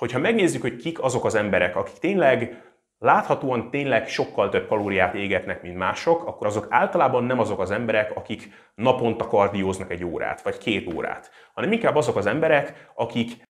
Hogyha megnézzük, hogy kik azok az emberek, akik tényleg láthatóan tényleg sokkal több kalóriát égetnek, mint mások, akkor azok általában nem azok az emberek, akik naponta kardióznak egy órát, vagy két órát, hanem inkább azok az emberek, akik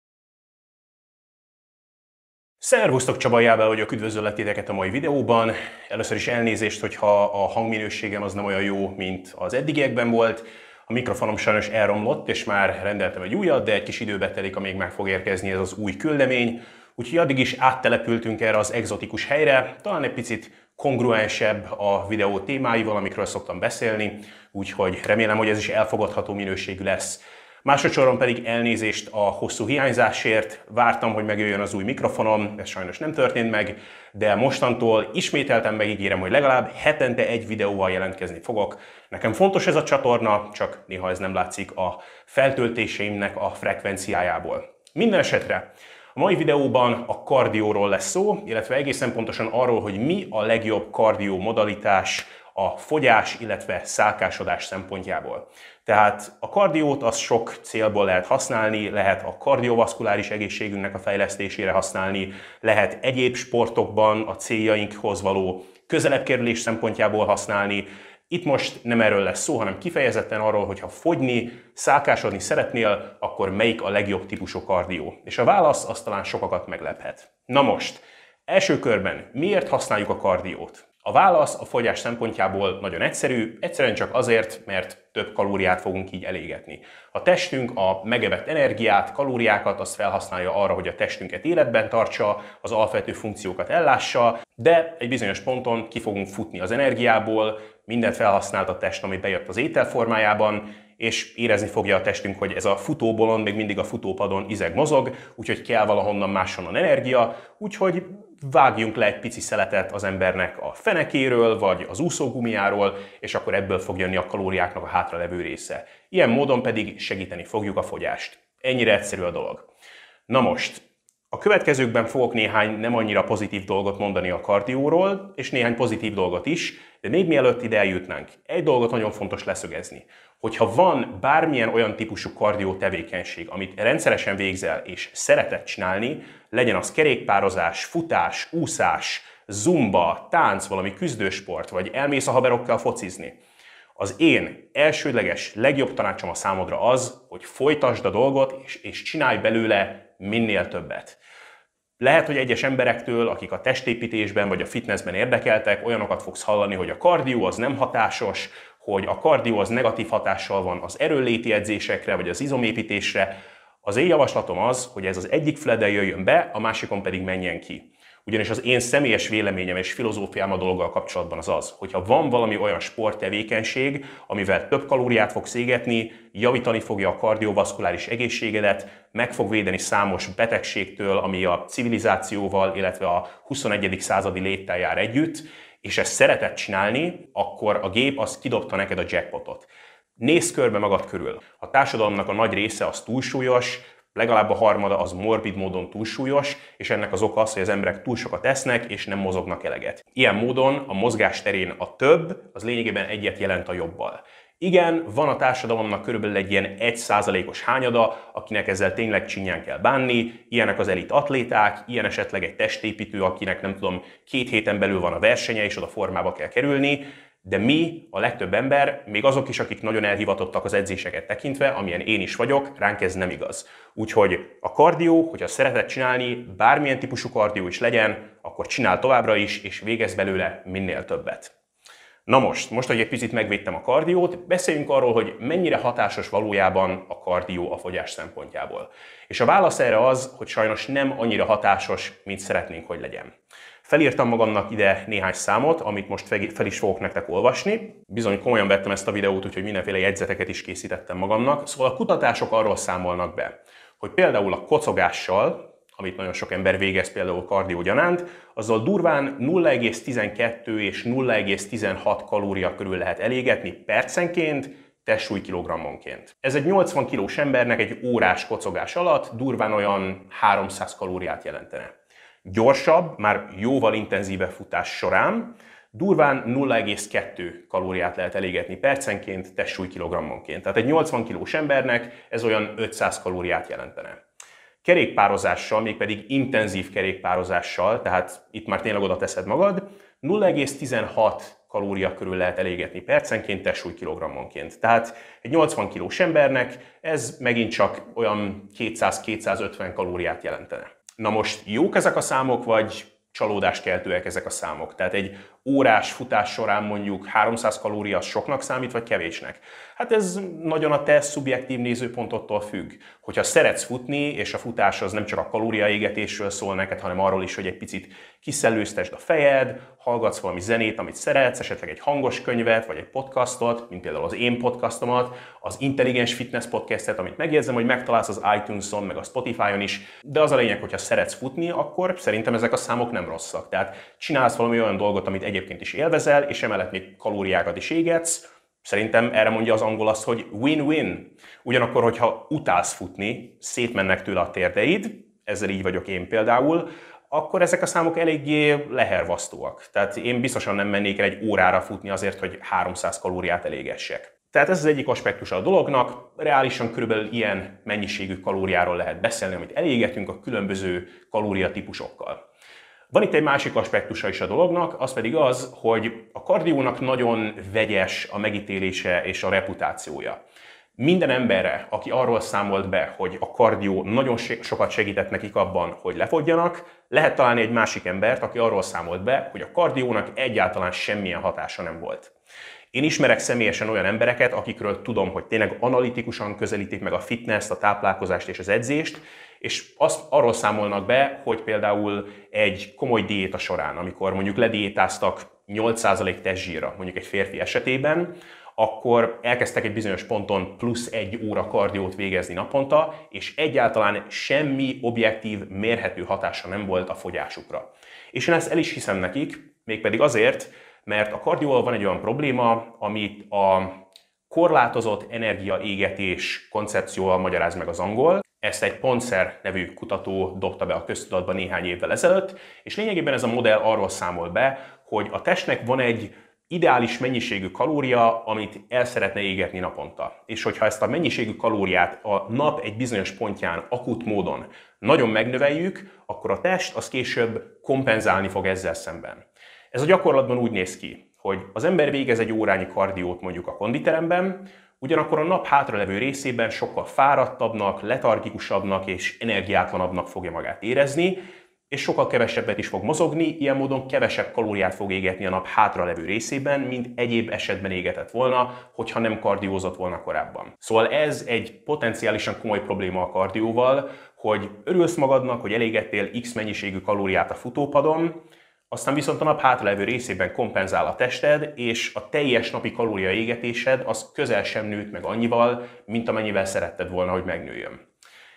Szervusztok, Csaba Jábel vagyok, üdvözöllek titeket a mai videóban. Először is elnézést, hogyha a hangminőségem az nem olyan jó, mint az eddigiekben volt. A mikrofonom sajnos elromlott, és már rendeltem egy újat, de egy kis időbe telik, amíg meg fog érkezni ez az új küldemény. Úgyhogy addig is áttelepültünk erre az egzotikus helyre, talán egy picit kongruensebb a videó témáival, amikről szoktam beszélni, úgyhogy remélem, hogy ez is elfogadható minőségű lesz. Másodszorban pedig elnézést a hosszú hiányzásért, vártam, hogy megjöjjön az új mikrofonom, ez sajnos nem történt meg, de mostantól ismételtem megígérem, hogy legalább hetente egy videóval jelentkezni fogok. Nekem fontos ez a csatorna, csak néha ez nem látszik a feltöltéseimnek a frekvenciájából. Minden esetre a mai videóban a kardióról lesz szó, illetve egészen pontosan arról, hogy mi a legjobb kardió modalitás a fogyás, illetve szálkásodás szempontjából. Tehát a kardiót az sok célból lehet használni, lehet a kardiovaszkuláris egészségünknek a fejlesztésére használni, lehet egyéb sportokban a céljainkhoz való közelebb kerülés szempontjából használni, itt most nem erről lesz szó, hanem kifejezetten arról, hogy ha fogyni, szálkásodni szeretnél, akkor melyik a legjobb típusú kardió. És a válasz az talán sokakat meglephet. Na most, első körben miért használjuk a kardiót? A válasz a fogyás szempontjából nagyon egyszerű, egyszerűen csak azért, mert több kalóriát fogunk így elégetni. A testünk a megevett energiát, kalóriákat azt felhasználja arra, hogy a testünket életben tartsa, az alapvető funkciókat ellássa, de egy bizonyos ponton ki fogunk futni az energiából, mindent felhasznált a test, ami bejött az étel formájában, és érezni fogja a testünk, hogy ez a futóbolon még mindig a futópadon izeg mozog, úgyhogy kell valahonnan máshonnan energia, úgyhogy vágjunk le egy pici szeletet az embernek a fenekéről, vagy az úszógumiáról, és akkor ebből fog jönni a kalóriáknak a hátralevő része. Ilyen módon pedig segíteni fogjuk a fogyást. Ennyire egyszerű a dolog. Na most, a következőkben fogok néhány nem annyira pozitív dolgot mondani a kardióról, és néhány pozitív dolgot is, de még mielőtt ide eljutnánk, egy dolgot nagyon fontos leszögezni. Hogyha van bármilyen olyan típusú kardió tevékenység, amit rendszeresen végzel és szereted csinálni, legyen az kerékpározás, futás, úszás, zumba, tánc, valami küzdősport, vagy elmész a haverokkal focizni, az én elsődleges, legjobb tanácsom a számodra az, hogy folytasd a dolgot, és, és csinálj belőle minél többet. Lehet, hogy egyes emberektől, akik a testépítésben vagy a fitnessben érdekeltek, olyanokat fogsz hallani, hogy a kardió az nem hatásos, hogy a kardió az negatív hatással van az erőléti edzésekre vagy az izomépítésre. Az én javaslatom az, hogy ez az egyik flede jöjjön be, a másikon pedig menjen ki. Ugyanis az én személyes véleményem és filozófiám a dologgal kapcsolatban az az, hogyha van valami olyan sporttevékenység, amivel több kalóriát fog égetni, javítani fogja a kardiovaszkuláris egészségedet, meg fog védeni számos betegségtől, ami a civilizációval, illetve a 21. századi léttel jár együtt, és ezt szeretett csinálni, akkor a gép az kidobta neked a jackpotot. Nézz körbe magad körül. A társadalomnak a nagy része az túlsúlyos, legalább a harmada az morbid módon túlsúlyos, és ennek az oka az, hogy az emberek túl sokat esznek, és nem mozognak eleget. Ilyen módon a mozgás terén a több, az lényegében egyet jelent a jobbal. Igen, van a társadalomnak körülbelül egy ilyen 1%-os hányada, akinek ezzel tényleg csinyán kell bánni, ilyenek az elit atléták, ilyen esetleg egy testépítő, akinek nem tudom, két héten belül van a versenye, és oda formába kell kerülni, de mi, a legtöbb ember, még azok is, akik nagyon elhivatottak az edzéseket tekintve, amilyen én is vagyok, ránk ez nem igaz. Úgyhogy a kardió, hogyha szereted csinálni, bármilyen típusú kardió is legyen, akkor csinál továbbra is, és végez belőle minél többet. Na most, most, hogy egy picit megvédtem a kardiót, beszéljünk arról, hogy mennyire hatásos valójában a kardió a fogyás szempontjából. És a válasz erre az, hogy sajnos nem annyira hatásos, mint szeretnénk, hogy legyen. Felírtam magamnak ide néhány számot, amit most fel is fogok nektek olvasni. Bizony komolyan vettem ezt a videót, úgyhogy mindenféle jegyzeteket is készítettem magamnak. Szóval a kutatások arról számolnak be, hogy például a kocogással, amit nagyon sok ember végez például kardió gyanánt, azzal durván 0,12 és 0,16 kalória körül lehet elégetni percenként, testsúly kilogrammonként. Ez egy 80 kilós embernek egy órás kocogás alatt durván olyan 300 kalóriát jelentene. Gyorsabb, már jóval intenzívebb futás során durván 0,2 kalóriát lehet elégetni percenként, testsúly kilogrammonként. Tehát egy 80 kilós embernek ez olyan 500 kalóriát jelentene. Kerékpározással, mégpedig intenzív kerékpározással, tehát itt már tényleg oda teszed magad, 0,16 kalória körül lehet elégetni percenként, testsúly kilogrammonként. Tehát egy 80 kilós embernek ez megint csak olyan 200-250 kalóriát jelentene. Na most jók ezek a számok, vagy csalódást keltőek ezek a számok? Tehát egy órás futás során mondjuk 300 kalória az soknak számít, vagy kevésnek? Hát ez nagyon a te szubjektív nézőpontottól függ. Hogyha szeretsz futni, és a futás az nem csak a kalóriaégetésről szól neked, hanem arról is, hogy egy picit kiszellőztesd a fejed, hallgatsz valami zenét, amit szeretsz, esetleg egy hangos könyvet, vagy egy podcastot, mint például az én podcastomat, az Intelligens Fitness podcastet, amit megjegyzem, hogy megtalálsz az iTunes-on, meg a Spotify-on is, de az a lényeg, hogyha szeretsz futni, akkor szerintem ezek a számok nem rosszak. Tehát csinálsz valami olyan dolgot, amit egyébként is élvezel, és emellett még kalóriákat is égetsz, Szerintem erre mondja az angol azt, hogy win-win. Ugyanakkor, hogyha utálsz futni, szétmennek tőle a térdeid, ezzel így vagyok én például, akkor ezek a számok eléggé lehervasztóak. Tehát én biztosan nem mennék el egy órára futni azért, hogy 300 kalóriát elégessek. Tehát ez az egyik aspektus a dolognak, reálisan körülbelül ilyen mennyiségű kalóriáról lehet beszélni, amit elégetünk a különböző kalóriatípusokkal. Van itt egy másik aspektusa is a dolognak, az pedig az, hogy a kardiónak nagyon vegyes a megítélése és a reputációja. Minden emberre, aki arról számolt be, hogy a kardió nagyon sokat segített nekik abban, hogy lefogjanak, lehet találni egy másik embert, aki arról számolt be, hogy a kardiónak egyáltalán semmilyen hatása nem volt. Én ismerek személyesen olyan embereket, akikről tudom, hogy tényleg analitikusan közelítik meg a fitness, a táplálkozást és az edzést, és azt arról számolnak be, hogy például egy komoly diéta során, amikor mondjuk lediétáztak 8% testzsírra, mondjuk egy férfi esetében, akkor elkezdtek egy bizonyos ponton plusz egy óra kardiót végezni naponta, és egyáltalán semmi objektív, mérhető hatása nem volt a fogyásukra. És én ezt el is hiszem nekik, mégpedig azért, mert a kardióval van egy olyan probléma, amit a korlátozott energiaégetés koncepcióval magyaráz meg az angol. Ezt egy Poncer nevű kutató dobta be a köztudatba néhány évvel ezelőtt, és lényegében ez a modell arról számol be, hogy a testnek van egy ideális mennyiségű kalória, amit el szeretne égetni naponta. És hogyha ezt a mennyiségű kalóriát a nap egy bizonyos pontján akut módon nagyon megnöveljük, akkor a test az később kompenzálni fog ezzel szemben. Ez a gyakorlatban úgy néz ki, hogy az ember végez egy órányi kardiót mondjuk a konditeremben, ugyanakkor a nap hátralevő részében sokkal fáradtabbnak, letargikusabbnak és energiátlanabbnak fogja magát érezni, és sokkal kevesebbet is fog mozogni, ilyen módon kevesebb kalóriát fog égetni a nap hátralevő részében, mint egyéb esetben égetett volna, hogyha nem kardiózott volna korábban. Szóval ez egy potenciálisan komoly probléma a kardióval, hogy örülsz magadnak, hogy elégettél x mennyiségű kalóriát a futópadon, aztán viszont a nap hátralevő részében kompenzál a tested, és a teljes napi kalóriaégetésed az közel sem nőtt meg annyival, mint amennyivel szeretted volna, hogy megnőjön.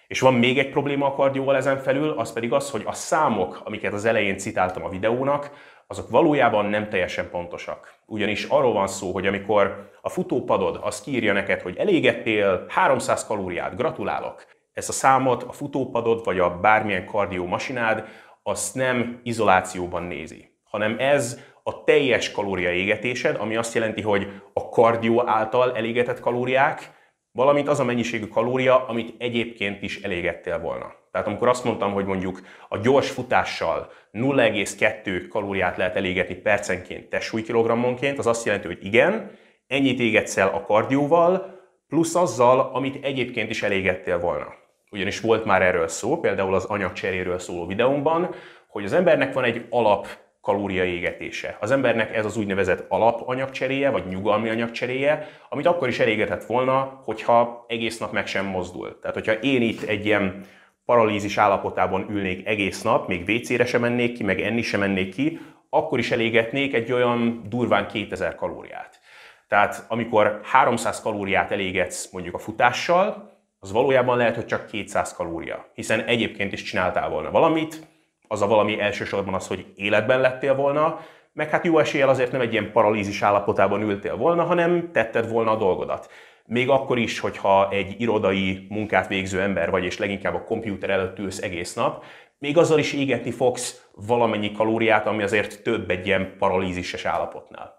És van még egy probléma a kardióval ezen felül, az pedig az, hogy a számok, amiket az elején citáltam a videónak, azok valójában nem teljesen pontosak. Ugyanis arról van szó, hogy amikor a futópadod az kiírja neked, hogy elégettél 300 kalóriát, gratulálok, ezt a számot a futópadod vagy a bármilyen kardió masinád azt nem izolációban nézi, hanem ez a teljes kalóriaégetésed, ami azt jelenti, hogy a kardió által elégetett kalóriák, valamint az a mennyiségű kalória, amit egyébként is elégettél volna. Tehát amikor azt mondtam, hogy mondjuk a gyors futással 0,2 kalóriát lehet elégetni percenként testsúlykilogrammonként, az azt jelenti, hogy igen, ennyit égetsz el a kardióval, plusz azzal, amit egyébként is elégettél volna ugyanis volt már erről szó, például az anyagcseréről szóló videómban, hogy az embernek van egy alap kalóriaégetése. Az embernek ez az úgynevezett alapanyagcseréje, vagy nyugalmi anyagcseréje, amit akkor is elégetett volna, hogyha egész nap meg sem mozdul. Tehát, hogyha én itt egy ilyen paralízis állapotában ülnék egész nap, még WC-re sem mennék ki, meg enni sem mennék ki, akkor is elégetnék egy olyan durván 2000 kalóriát. Tehát amikor 300 kalóriát elégetsz mondjuk a futással, az valójában lehet, hogy csak 200 kalória, hiszen egyébként is csináltál volna valamit, az a valami elsősorban az, hogy életben lettél volna, meg hát jó eséllyel azért nem egy ilyen paralízis állapotában ültél volna, hanem tetted volna a dolgodat. Még akkor is, hogyha egy irodai munkát végző ember vagy, és leginkább a kompjúter előtt ülsz egész nap, még azzal is égetni fogsz valamennyi kalóriát, ami azért több egy ilyen paralízises állapotnál.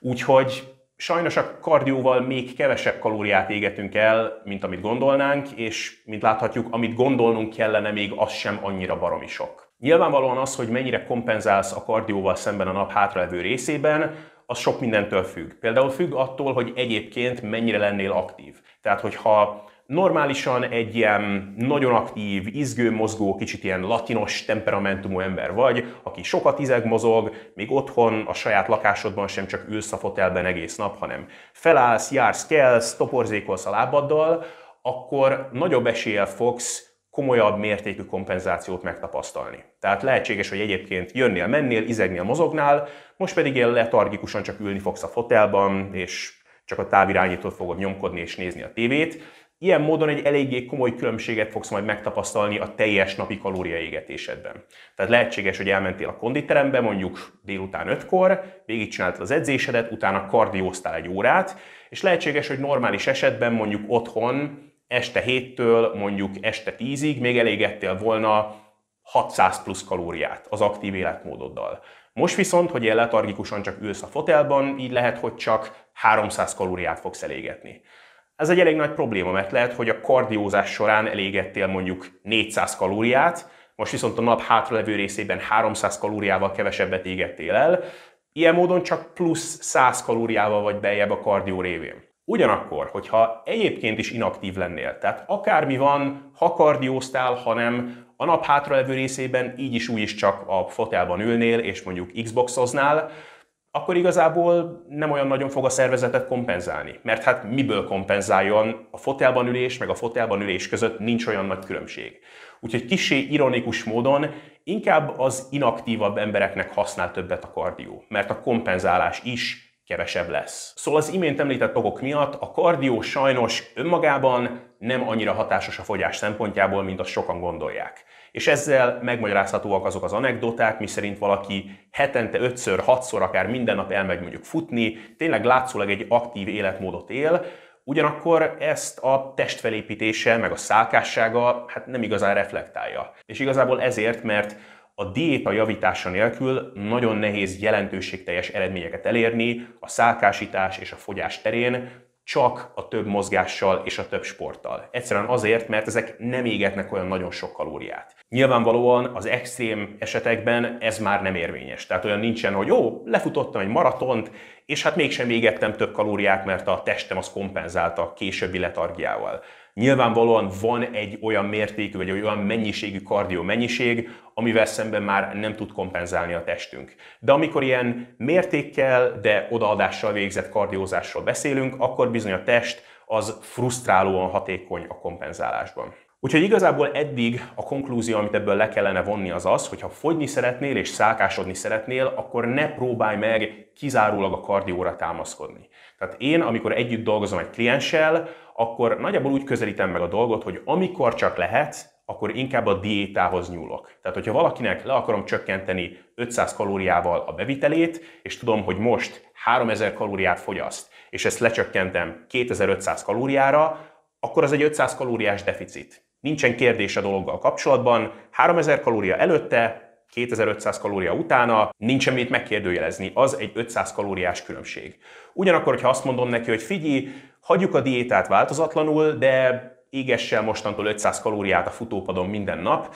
Úgyhogy Sajnos a kardióval még kevesebb kalóriát égetünk el, mint amit gondolnánk, és mint láthatjuk, amit gondolnunk kellene, még az sem annyira baromi sok. Nyilvánvalóan az, hogy mennyire kompenzálsz a kardióval szemben a nap hátralevő részében, az sok mindentől függ. Például függ attól, hogy egyébként mennyire lennél aktív. Tehát, hogyha normálisan egy ilyen nagyon aktív, izgő, mozgó, kicsit ilyen latinos temperamentumú ember vagy, aki sokat izeg mozog, még otthon a saját lakásodban sem csak ülsz a fotelben egész nap, hanem felállsz, jársz, kelsz, toporzékolsz a lábaddal, akkor nagyobb eséllyel fogsz komolyabb mértékű kompenzációt megtapasztalni. Tehát lehetséges, hogy egyébként jönnél, mennél, izegnél, mozognál, most pedig ilyen letargikusan csak ülni fogsz a fotelban, és csak a távirányítót fogod nyomkodni és nézni a tévét. Ilyen módon egy eléggé komoly különbséget fogsz majd megtapasztalni a teljes napi kalóriaégetésedben. Tehát lehetséges, hogy elmentél a konditerembe mondjuk délután 5-kor, végigcsináltad az edzésedet, utána kardióztál egy órát, és lehetséges, hogy normális esetben mondjuk otthon este 7-től mondjuk este 10-ig még elégettél volna 600 plusz kalóriát az aktív életmódoddal. Most viszont, hogy ilyen letargikusan csak ülsz a fotelban, így lehet, hogy csak 300 kalóriát fogsz elégetni. Ez egy elég nagy probléma, mert lehet, hogy a kardiózás során elégettél mondjuk 400 kalóriát, most viszont a nap hátralevő részében 300 kalóriával kevesebbet égettél el, ilyen módon csak plusz 100 kalóriával vagy beljebb a kardió révén. Ugyanakkor, hogyha egyébként is inaktív lennél, tehát akármi van, ha kardióztál, hanem a nap hátralevő részében így is úgy is csak a fotelban ülnél, és mondjuk Xboxoznál, akkor igazából nem olyan nagyon fog a szervezetet kompenzálni. Mert hát miből kompenzáljon a fotelban ülés, meg a fotelban ülés között nincs olyan nagy különbség. Úgyhogy kisé ironikus módon inkább az inaktívabb embereknek használ többet a kardió, mert a kompenzálás is kevesebb lesz. Szóval az imént említett okok miatt a kardió sajnos önmagában nem annyira hatásos a fogyás szempontjából, mint azt sokan gondolják. És ezzel megmagyarázhatóak azok az anekdoták, miszerint valaki hetente 5-ször, 6-szor, akár minden nap elmegy mondjuk futni, tényleg látszólag egy aktív életmódot él, Ugyanakkor ezt a testfelépítése, meg a szálkássága hát nem igazán reflektálja. És igazából ezért, mert a diéta javítása nélkül nagyon nehéz jelentőségteljes eredményeket elérni a szálkásítás és a fogyás terén, csak a több mozgással és a több sporttal. Egyszerűen azért, mert ezek nem égetnek olyan nagyon sok kalóriát. Nyilvánvalóan az extrém esetekben ez már nem érvényes. Tehát olyan nincsen, hogy jó, lefutottam egy maratont, és hát mégsem égettem több kalóriát, mert a testem az kompenzálta a későbbi letargiával. Nyilvánvalóan van egy olyan mértékű, vagy olyan mennyiségű kardió mennyiség, amivel szemben már nem tud kompenzálni a testünk. De amikor ilyen mértékkel, de odaadással végzett kardiózásról beszélünk, akkor bizony a test az frusztrálóan hatékony a kompenzálásban. Úgyhogy igazából eddig a konklúzió, amit ebből le kellene vonni, az az, hogy ha fogyni szeretnél és szálkásodni szeretnél, akkor ne próbálj meg kizárólag a kardióra támaszkodni. Tehát én, amikor együtt dolgozom egy klienssel, akkor nagyjából úgy közelítem meg a dolgot, hogy amikor csak lehet, akkor inkább a diétához nyúlok. Tehát, hogyha valakinek le akarom csökkenteni 500 kalóriával a bevitelét, és tudom, hogy most 3000 kalóriát fogyaszt, és ezt lecsökkentem 2500 kalóriára, akkor az egy 500 kalóriás deficit. Nincsen kérdés a dologgal kapcsolatban, 3000 kalória előtte, 2500 kalória utána, nincs semmit megkérdőjelezni, az egy 500 kalóriás különbség. Ugyanakkor, hogyha azt mondom neki, hogy figyelj, hagyjuk a diétát változatlanul, de égessel mostantól 500 kalóriát a futópadon minden nap,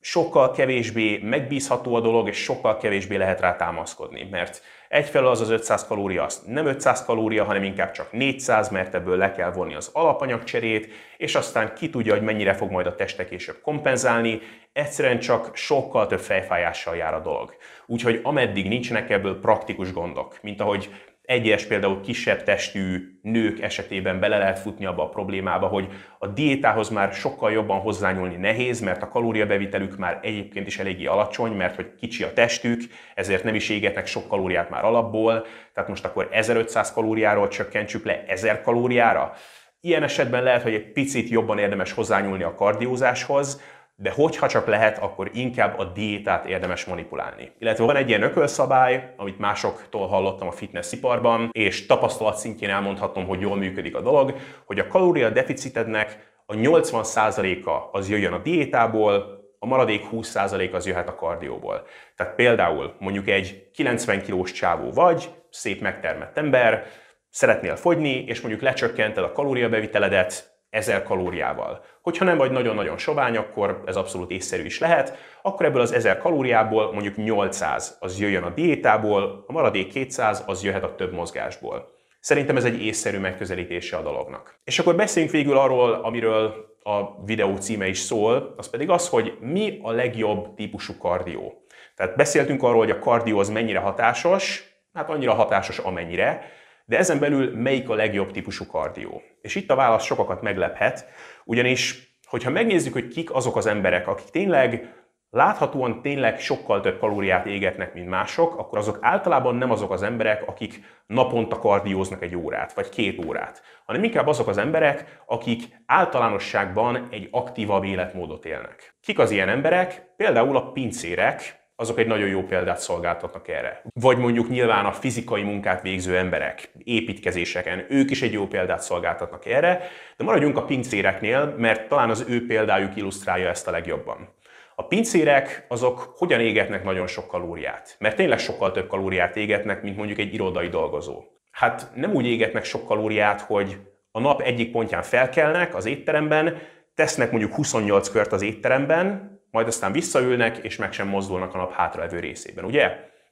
sokkal kevésbé megbízható a dolog, és sokkal kevésbé lehet rá támaszkodni, mert egyfelől az az 500 kalória az nem 500 kalória, hanem inkább csak 400, mert ebből le kell vonni az alapanyagcserét, és aztán ki tudja, hogy mennyire fog majd a teste később kompenzálni, egyszerűen csak sokkal több fejfájással jár a dolog. Úgyhogy ameddig nincsenek ebből praktikus gondok, mint ahogy egyes például kisebb testű nők esetében bele lehet futni abba a problémába, hogy a diétához már sokkal jobban hozzányúlni nehéz, mert a kalóriabevitelük már egyébként is eléggé alacsony, mert hogy kicsi a testük, ezért nem is égetnek sok kalóriát már alapból, tehát most akkor 1500 kalóriáról csökkentsük le 1000 kalóriára. Ilyen esetben lehet, hogy egy picit jobban érdemes hozzányúlni a kardiózáshoz, de hogyha csak lehet, akkor inkább a diétát érdemes manipulálni. Illetve van egy ilyen ökölszabály, amit másoktól hallottam a fitness iparban, és tapasztalat szintjén elmondhatom, hogy jól működik a dolog, hogy a kalória deficitednek a 80%-a az jöjjön a diétából, a maradék 20% az jöhet a kardióból. Tehát például mondjuk egy 90 kilós csávó vagy, szép megtermett ember, szeretnél fogyni, és mondjuk lecsökkented a kalóriabeviteledet 1000 kalóriával. Hogyha nem vagy nagyon-nagyon sovány, akkor ez abszolút észszerű is lehet, akkor ebből az 1000 kalóriából mondjuk 800 az jöjjön a diétából, a maradék 200 az jöhet a több mozgásból. Szerintem ez egy észszerű megközelítése a dolognak. És akkor beszéljünk végül arról, amiről a videó címe is szól, az pedig az, hogy mi a legjobb típusú kardió. Tehát beszéltünk arról, hogy a kardió az mennyire hatásos, hát annyira hatásos amennyire, de ezen belül melyik a legjobb típusú kardió? És itt a válasz sokakat meglephet, ugyanis, hogyha megnézzük, hogy kik azok az emberek, akik tényleg láthatóan tényleg sokkal több kalóriát égetnek, mint mások, akkor azok általában nem azok az emberek, akik naponta kardióznak egy órát, vagy két órát, hanem inkább azok az emberek, akik általánosságban egy aktívabb életmódot élnek. Kik az ilyen emberek? Például a pincérek, azok egy nagyon jó példát szolgáltatnak erre. Vagy mondjuk nyilván a fizikai munkát végző emberek, építkezéseken, ők is egy jó példát szolgáltatnak erre, de maradjunk a pincéreknél, mert talán az ő példájuk illusztrálja ezt a legjobban. A pincérek azok hogyan égetnek nagyon sok kalóriát? Mert tényleg sokkal több kalóriát égetnek, mint mondjuk egy irodai dolgozó. Hát nem úgy égetnek sok kalóriát, hogy a nap egyik pontján felkelnek az étteremben, tesznek mondjuk 28 kört az étteremben, majd aztán visszaülnek, és meg sem mozdulnak a nap hátralevő részében, ugye?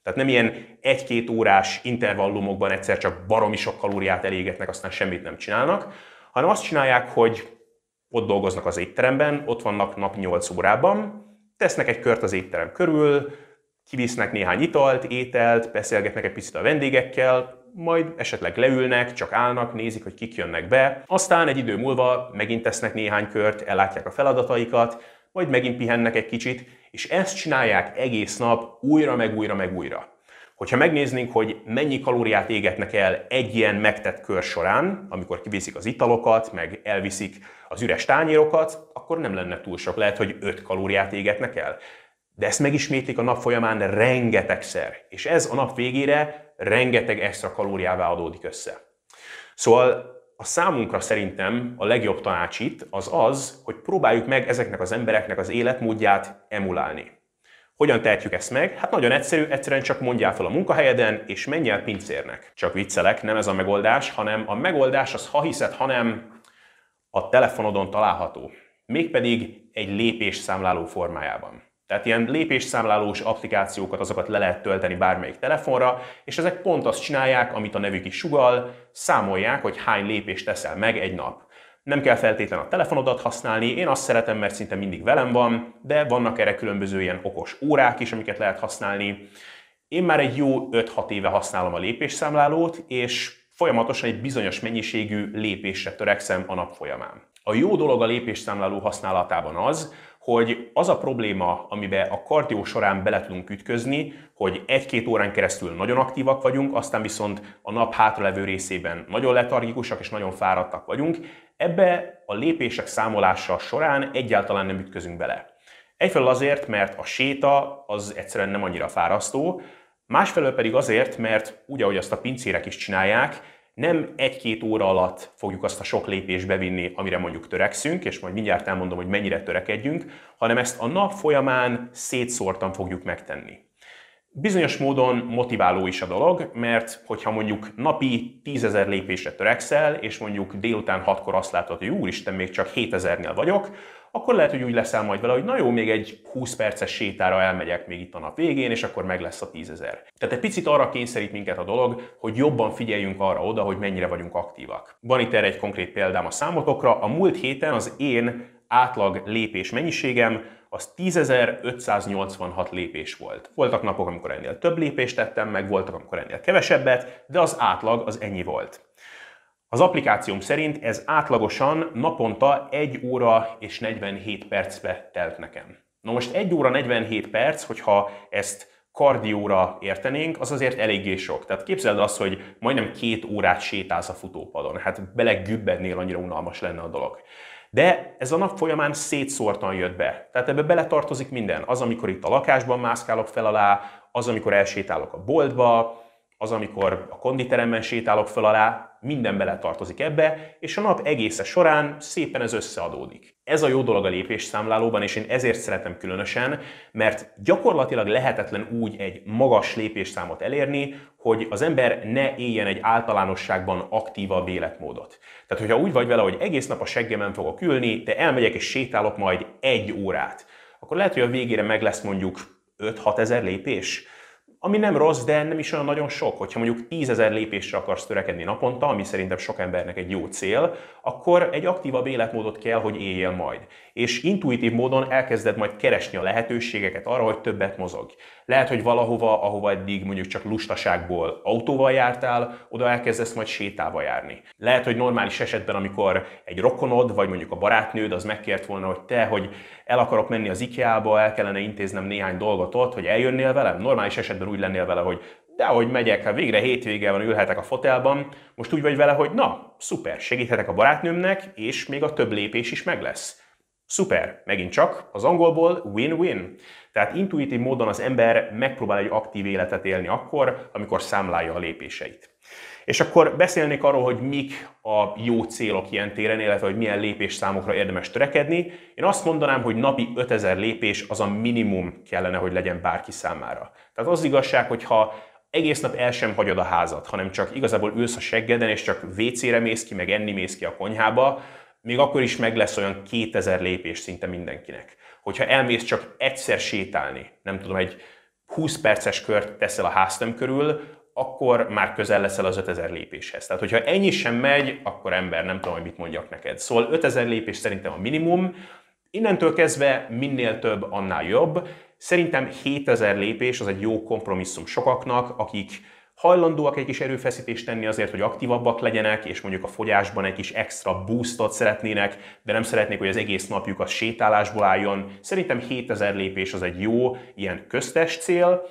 Tehát nem ilyen egy-két órás intervallumokban egyszer csak baromi sok kalóriát elégetnek, aztán semmit nem csinálnak, hanem azt csinálják, hogy ott dolgoznak az étteremben, ott vannak nap 8 órában, tesznek egy kört az étterem körül, kivisznek néhány italt, ételt, beszélgetnek egy picit a vendégekkel, majd esetleg leülnek, csak állnak, nézik, hogy kik jönnek be. Aztán egy idő múlva megint tesznek néhány kört, ellátják a feladataikat, majd megint pihennek egy kicsit, és ezt csinálják egész nap újra, meg újra, meg újra. Hogyha megnéznénk, hogy mennyi kalóriát égetnek el egy ilyen megtett kör során, amikor kiviszik az italokat, meg elviszik az üres tányérokat, akkor nem lenne túl sok. Lehet, hogy 5 kalóriát égetnek el. De ezt megismétlik a nap folyamán rengetegszer. És ez a nap végére rengeteg extra kalóriává adódik össze. Szóval a számunkra szerintem a legjobb tanács itt az az, hogy próbáljuk meg ezeknek az embereknek az életmódját emulálni. Hogyan tehetjük ezt meg? Hát nagyon egyszerű, egyszerűen csak mondjál fel a munkahelyeden, és menj el pincérnek. Csak viccelek, nem ez a megoldás, hanem a megoldás az, ha hiszed, hanem a telefonodon található. Mégpedig egy lépésszámláló formájában. Tehát ilyen lépésszámlálós applikációkat, azokat le lehet tölteni bármelyik telefonra, és ezek pont azt csinálják, amit a nevük is sugal, számolják, hogy hány lépést teszel meg egy nap. Nem kell feltétlenül a telefonodat használni, én azt szeretem, mert szinte mindig velem van, de vannak erre különböző ilyen okos órák is, amiket lehet használni. Én már egy jó 5-6 éve használom a lépésszámlálót, és folyamatosan egy bizonyos mennyiségű lépésre törekszem a nap folyamán. A jó dolog a lépésszámláló használatában az, hogy az a probléma, amiben a kardió során bele tudunk ütközni, hogy egy-két órán keresztül nagyon aktívak vagyunk, aztán viszont a nap hátralevő részében nagyon letargikusak és nagyon fáradtak vagyunk, ebbe a lépések számolása során egyáltalán nem ütközünk bele. Egyfelől azért, mert a séta az egyszerűen nem annyira fárasztó, másfelől pedig azért, mert úgy, ahogy azt a pincérek is csinálják, nem egy-két óra alatt fogjuk azt a sok lépést bevinni, amire mondjuk törekszünk, és majd mindjárt elmondom, hogy mennyire törekedjünk, hanem ezt a nap folyamán szétszórtan fogjuk megtenni. Bizonyos módon motiváló is a dolog, mert hogyha mondjuk napi 10.000 lépésre törekszel, és mondjuk délután 6-kor azt látod, hogy úristen, még csak 7000-nél vagyok, akkor lehet, hogy úgy leszel majd vele, hogy na jó, még egy 20 perces sétára elmegyek még itt a nap végén, és akkor meg lesz a 10 ezer. Tehát egy picit arra kényszerít minket a dolog, hogy jobban figyeljünk arra oda, hogy mennyire vagyunk aktívak. Van itt erre egy konkrét példám a számotokra. A múlt héten az én átlag lépés mennyiségem az 10.586 lépés volt. Voltak napok, amikor ennél több lépést tettem, meg voltak, amikor ennél kevesebbet, de az átlag az ennyi volt. Az applikációm szerint ez átlagosan naponta 1 óra és 47 percbe telt nekem. Na most 1 óra 47 perc, hogyha ezt kardióra értenénk, az azért eléggé sok. Tehát képzeld azt, hogy majdnem két órát sétálsz a futópadon. Hát belegübbednél annyira unalmas lenne a dolog. De ez a nap folyamán szétszórtan jött be. Tehát ebbe beletartozik minden. Az, amikor itt a lakásban mászkálok fel alá, az, amikor elsétálok a boltba, az, amikor a konditeremben sétálok fel alá, minden bele tartozik ebbe, és a nap egésze során szépen ez összeadódik. Ez a jó dolog a lépésszámlálóban, és én ezért szeretem különösen, mert gyakorlatilag lehetetlen úgy egy magas lépésszámot elérni, hogy az ember ne éljen egy általánosságban aktívabb életmódot. Tehát, hogyha úgy vagy vele, hogy egész nap a seggemen fogok ülni, de elmegyek és sétálok majd egy órát, akkor lehet, hogy a végére meg lesz mondjuk 5-6 ezer lépés, ami nem rossz, de nem is olyan nagyon sok. Hogyha mondjuk 10 ezer lépésre akarsz törekedni naponta, ami szerintem sok embernek egy jó cél, akkor egy aktívabb életmódot kell, hogy éljél majd. És intuitív módon elkezded majd keresni a lehetőségeket arra, hogy többet mozog. Lehet, hogy valahova, ahova eddig mondjuk csak lustaságból autóval jártál, oda elkezdesz majd sétálva járni. Lehet, hogy normális esetben, amikor egy rokonod, vagy mondjuk a barátnőd az megkért volna, hogy te, hogy el akarok menni az IKEA-ba, el kellene intéznem néhány dolgot ott, hogy eljönnél velem. Normális esetben úgy lennél vele, hogy de ahogy megyek, hát végre hétvége van, ülhetek a fotelban, most úgy vagy vele, hogy na, szuper, segíthetek a barátnőmnek, és még a több lépés is meg lesz. Szuper, megint csak az angolból win-win. Tehát intuitív módon az ember megpróbál egy aktív életet élni akkor, amikor számlálja a lépéseit. És akkor beszélnék arról, hogy mik a jó célok ilyen téren, illetve hogy milyen lépésszámokra érdemes törekedni. Én azt mondanám, hogy napi 5000 lépés az a minimum kellene, hogy legyen bárki számára. Tehát az igazság, hogyha egész nap el sem hagyod a házat, hanem csak igazából ülsz a seggeden, és csak WC-re mész ki, meg enni mész ki a konyhába, még akkor is meg lesz olyan 2000 lépés szinte mindenkinek. Hogyha elmész csak egyszer sétálni, nem tudom, egy 20 perces kört teszel a háztöm körül, akkor már közel leszel az 5000 lépéshez. Tehát, hogyha ennyi sem megy, akkor ember, nem tudom, hogy mit mondjak neked. Szóval 5000 lépés szerintem a minimum, innentől kezdve minél több, annál jobb. Szerintem 7000 lépés az egy jó kompromisszum sokaknak, akik hajlandóak egy kis erőfeszítést tenni azért, hogy aktívabbak legyenek, és mondjuk a fogyásban egy kis extra boostot szeretnének, de nem szeretnék, hogy az egész napjuk a sétálásból álljon. Szerintem 7000 lépés az egy jó, ilyen köztes cél.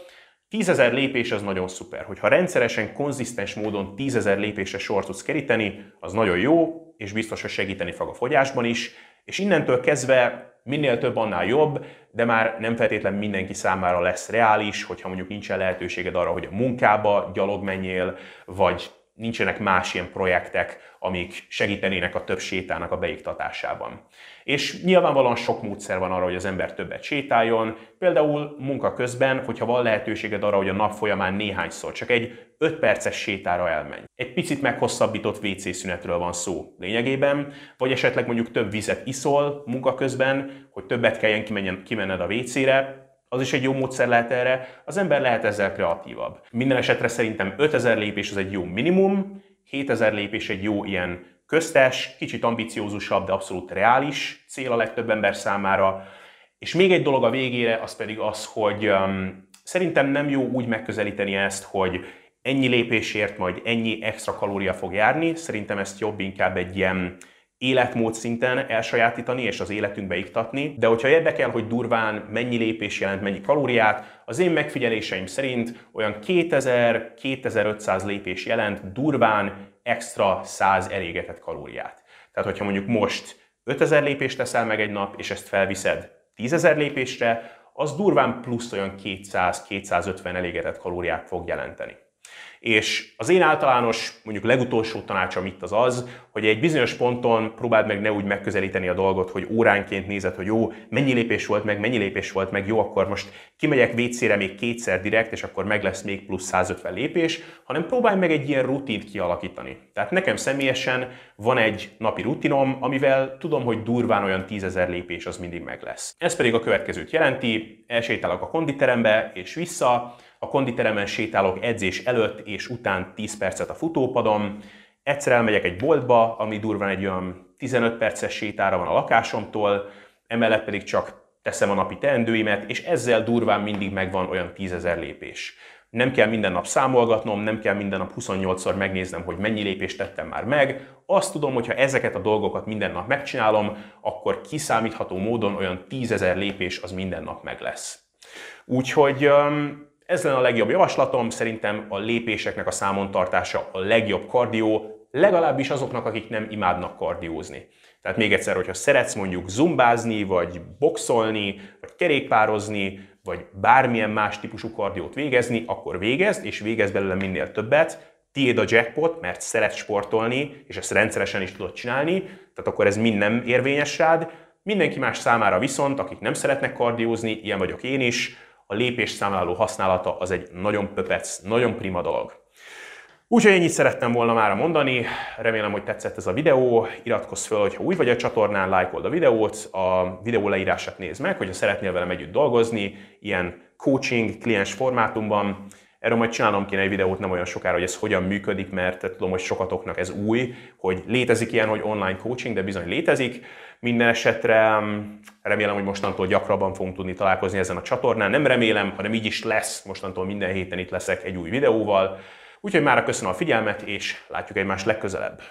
10.000 lépés az nagyon szuper. Hogyha rendszeresen, konzisztens módon 10.000 lépésre sor tudsz keríteni, az nagyon jó, és biztos, hogy segíteni fog a fogyásban is, és innentől kezdve minél több, annál jobb, de már nem feltétlen mindenki számára lesz reális, hogyha mondjuk nincsen lehetőséged arra, hogy a munkába gyalog menjél, vagy nincsenek más ilyen projektek, amik segítenének a több sétának a beiktatásában. És nyilvánvalóan sok módszer van arra, hogy az ember többet sétáljon, például munka közben, hogyha van lehetőséged arra, hogy a nap folyamán néhányszor csak egy 5 perces sétára elmenj. Egy picit meghosszabbított WC szünetről van szó lényegében, vagy esetleg mondjuk több vizet iszol munka közben, hogy többet kelljen kimenjen, kimenned a WC-re, az is egy jó módszer lehet erre, az ember lehet ezzel kreatívabb. Minden esetre szerintem 5000 lépés az egy jó minimum, 7000 lépés egy jó ilyen köztes, kicsit ambiciózusabb, de abszolút reális cél a legtöbb ember számára. És még egy dolog a végére, az pedig az, hogy um, szerintem nem jó úgy megközelíteni ezt, hogy ennyi lépésért majd ennyi extra kalória fog járni. Szerintem ezt jobb inkább egy ilyen életmód szinten elsajátítani és az életünkbe iktatni, de hogyha érdekel, hogy durván mennyi lépés jelent mennyi kalóriát, az én megfigyeléseim szerint olyan 2000-2500 lépés jelent durván extra 100 elégetett kalóriát. Tehát, hogyha mondjuk most 5000 lépést teszel meg egy nap, és ezt felviszed 10.000 lépésre, az durván plusz olyan 200-250 elégetett kalóriát fog jelenteni. És az én általános, mondjuk legutolsó tanácsom itt az az, hogy egy bizonyos ponton próbáld meg ne úgy megközelíteni a dolgot, hogy óránként nézed, hogy jó, mennyi lépés volt meg, mennyi lépés volt meg, jó, akkor most kimegyek WC-re még kétszer direkt, és akkor meg lesz még plusz 150 lépés, hanem próbálj meg egy ilyen rutint kialakítani. Tehát nekem személyesen van egy napi rutinom, amivel tudom, hogy durván olyan 10.000 lépés az mindig meg lesz. Ez pedig a következőt jelenti, elsétálok a konditerembe és vissza, a konditeremen sétálok edzés előtt és után 10 percet a futópadon, egyszer elmegyek egy boltba, ami durván egy olyan 15 perces sétára van a lakásomtól, emellett pedig csak teszem a napi teendőimet, és ezzel durván mindig megvan olyan 10.000 lépés. Nem kell minden nap számolgatnom, nem kell minden nap 28-szor megnéznem, hogy mennyi lépést tettem már meg. Azt tudom, hogy ha ezeket a dolgokat minden nap megcsinálom, akkor kiszámítható módon olyan 10.000 lépés az minden nap meg lesz. Úgyhogy ez lenne a legjobb javaslatom, szerintem a lépéseknek a számon tartása a legjobb kardió, legalábbis azoknak, akik nem imádnak kardiózni. Tehát még egyszer, hogyha szeretsz mondjuk zumbázni, vagy boxolni, vagy kerékpározni, vagy bármilyen más típusú kardiót végezni, akkor végezd, és végezd belőle minél többet. Tiéd a jackpot, mert szeretsz sportolni, és ezt rendszeresen is tudod csinálni, tehát akkor ez mind nem érvényes rád, Mindenki más számára viszont, akik nem szeretnek kardiózni, ilyen vagyok én is, a lépés számláló használata az egy nagyon pöpec, nagyon prima dolog. Úgyhogy ennyit szerettem volna már mondani, remélem, hogy tetszett ez a videó, iratkozz fel, hogyha új vagy a csatornán, lájkold a videót, a videó leírását nézd meg, hogyha szeretnél velem együtt dolgozni, ilyen coaching, kliens formátumban, Erről majd csinálnom kéne egy videót nem olyan sokára, hogy ez hogyan működik, mert tudom, hogy sokatoknak ez új, hogy létezik ilyen, hogy online coaching, de bizony létezik. Minden esetre mm, remélem, hogy mostantól gyakrabban fogunk tudni találkozni ezen a csatornán. Nem remélem, hanem így is lesz. Mostantól minden héten itt leszek egy új videóval. Úgyhogy már köszönöm a figyelmet, és látjuk egymást legközelebb.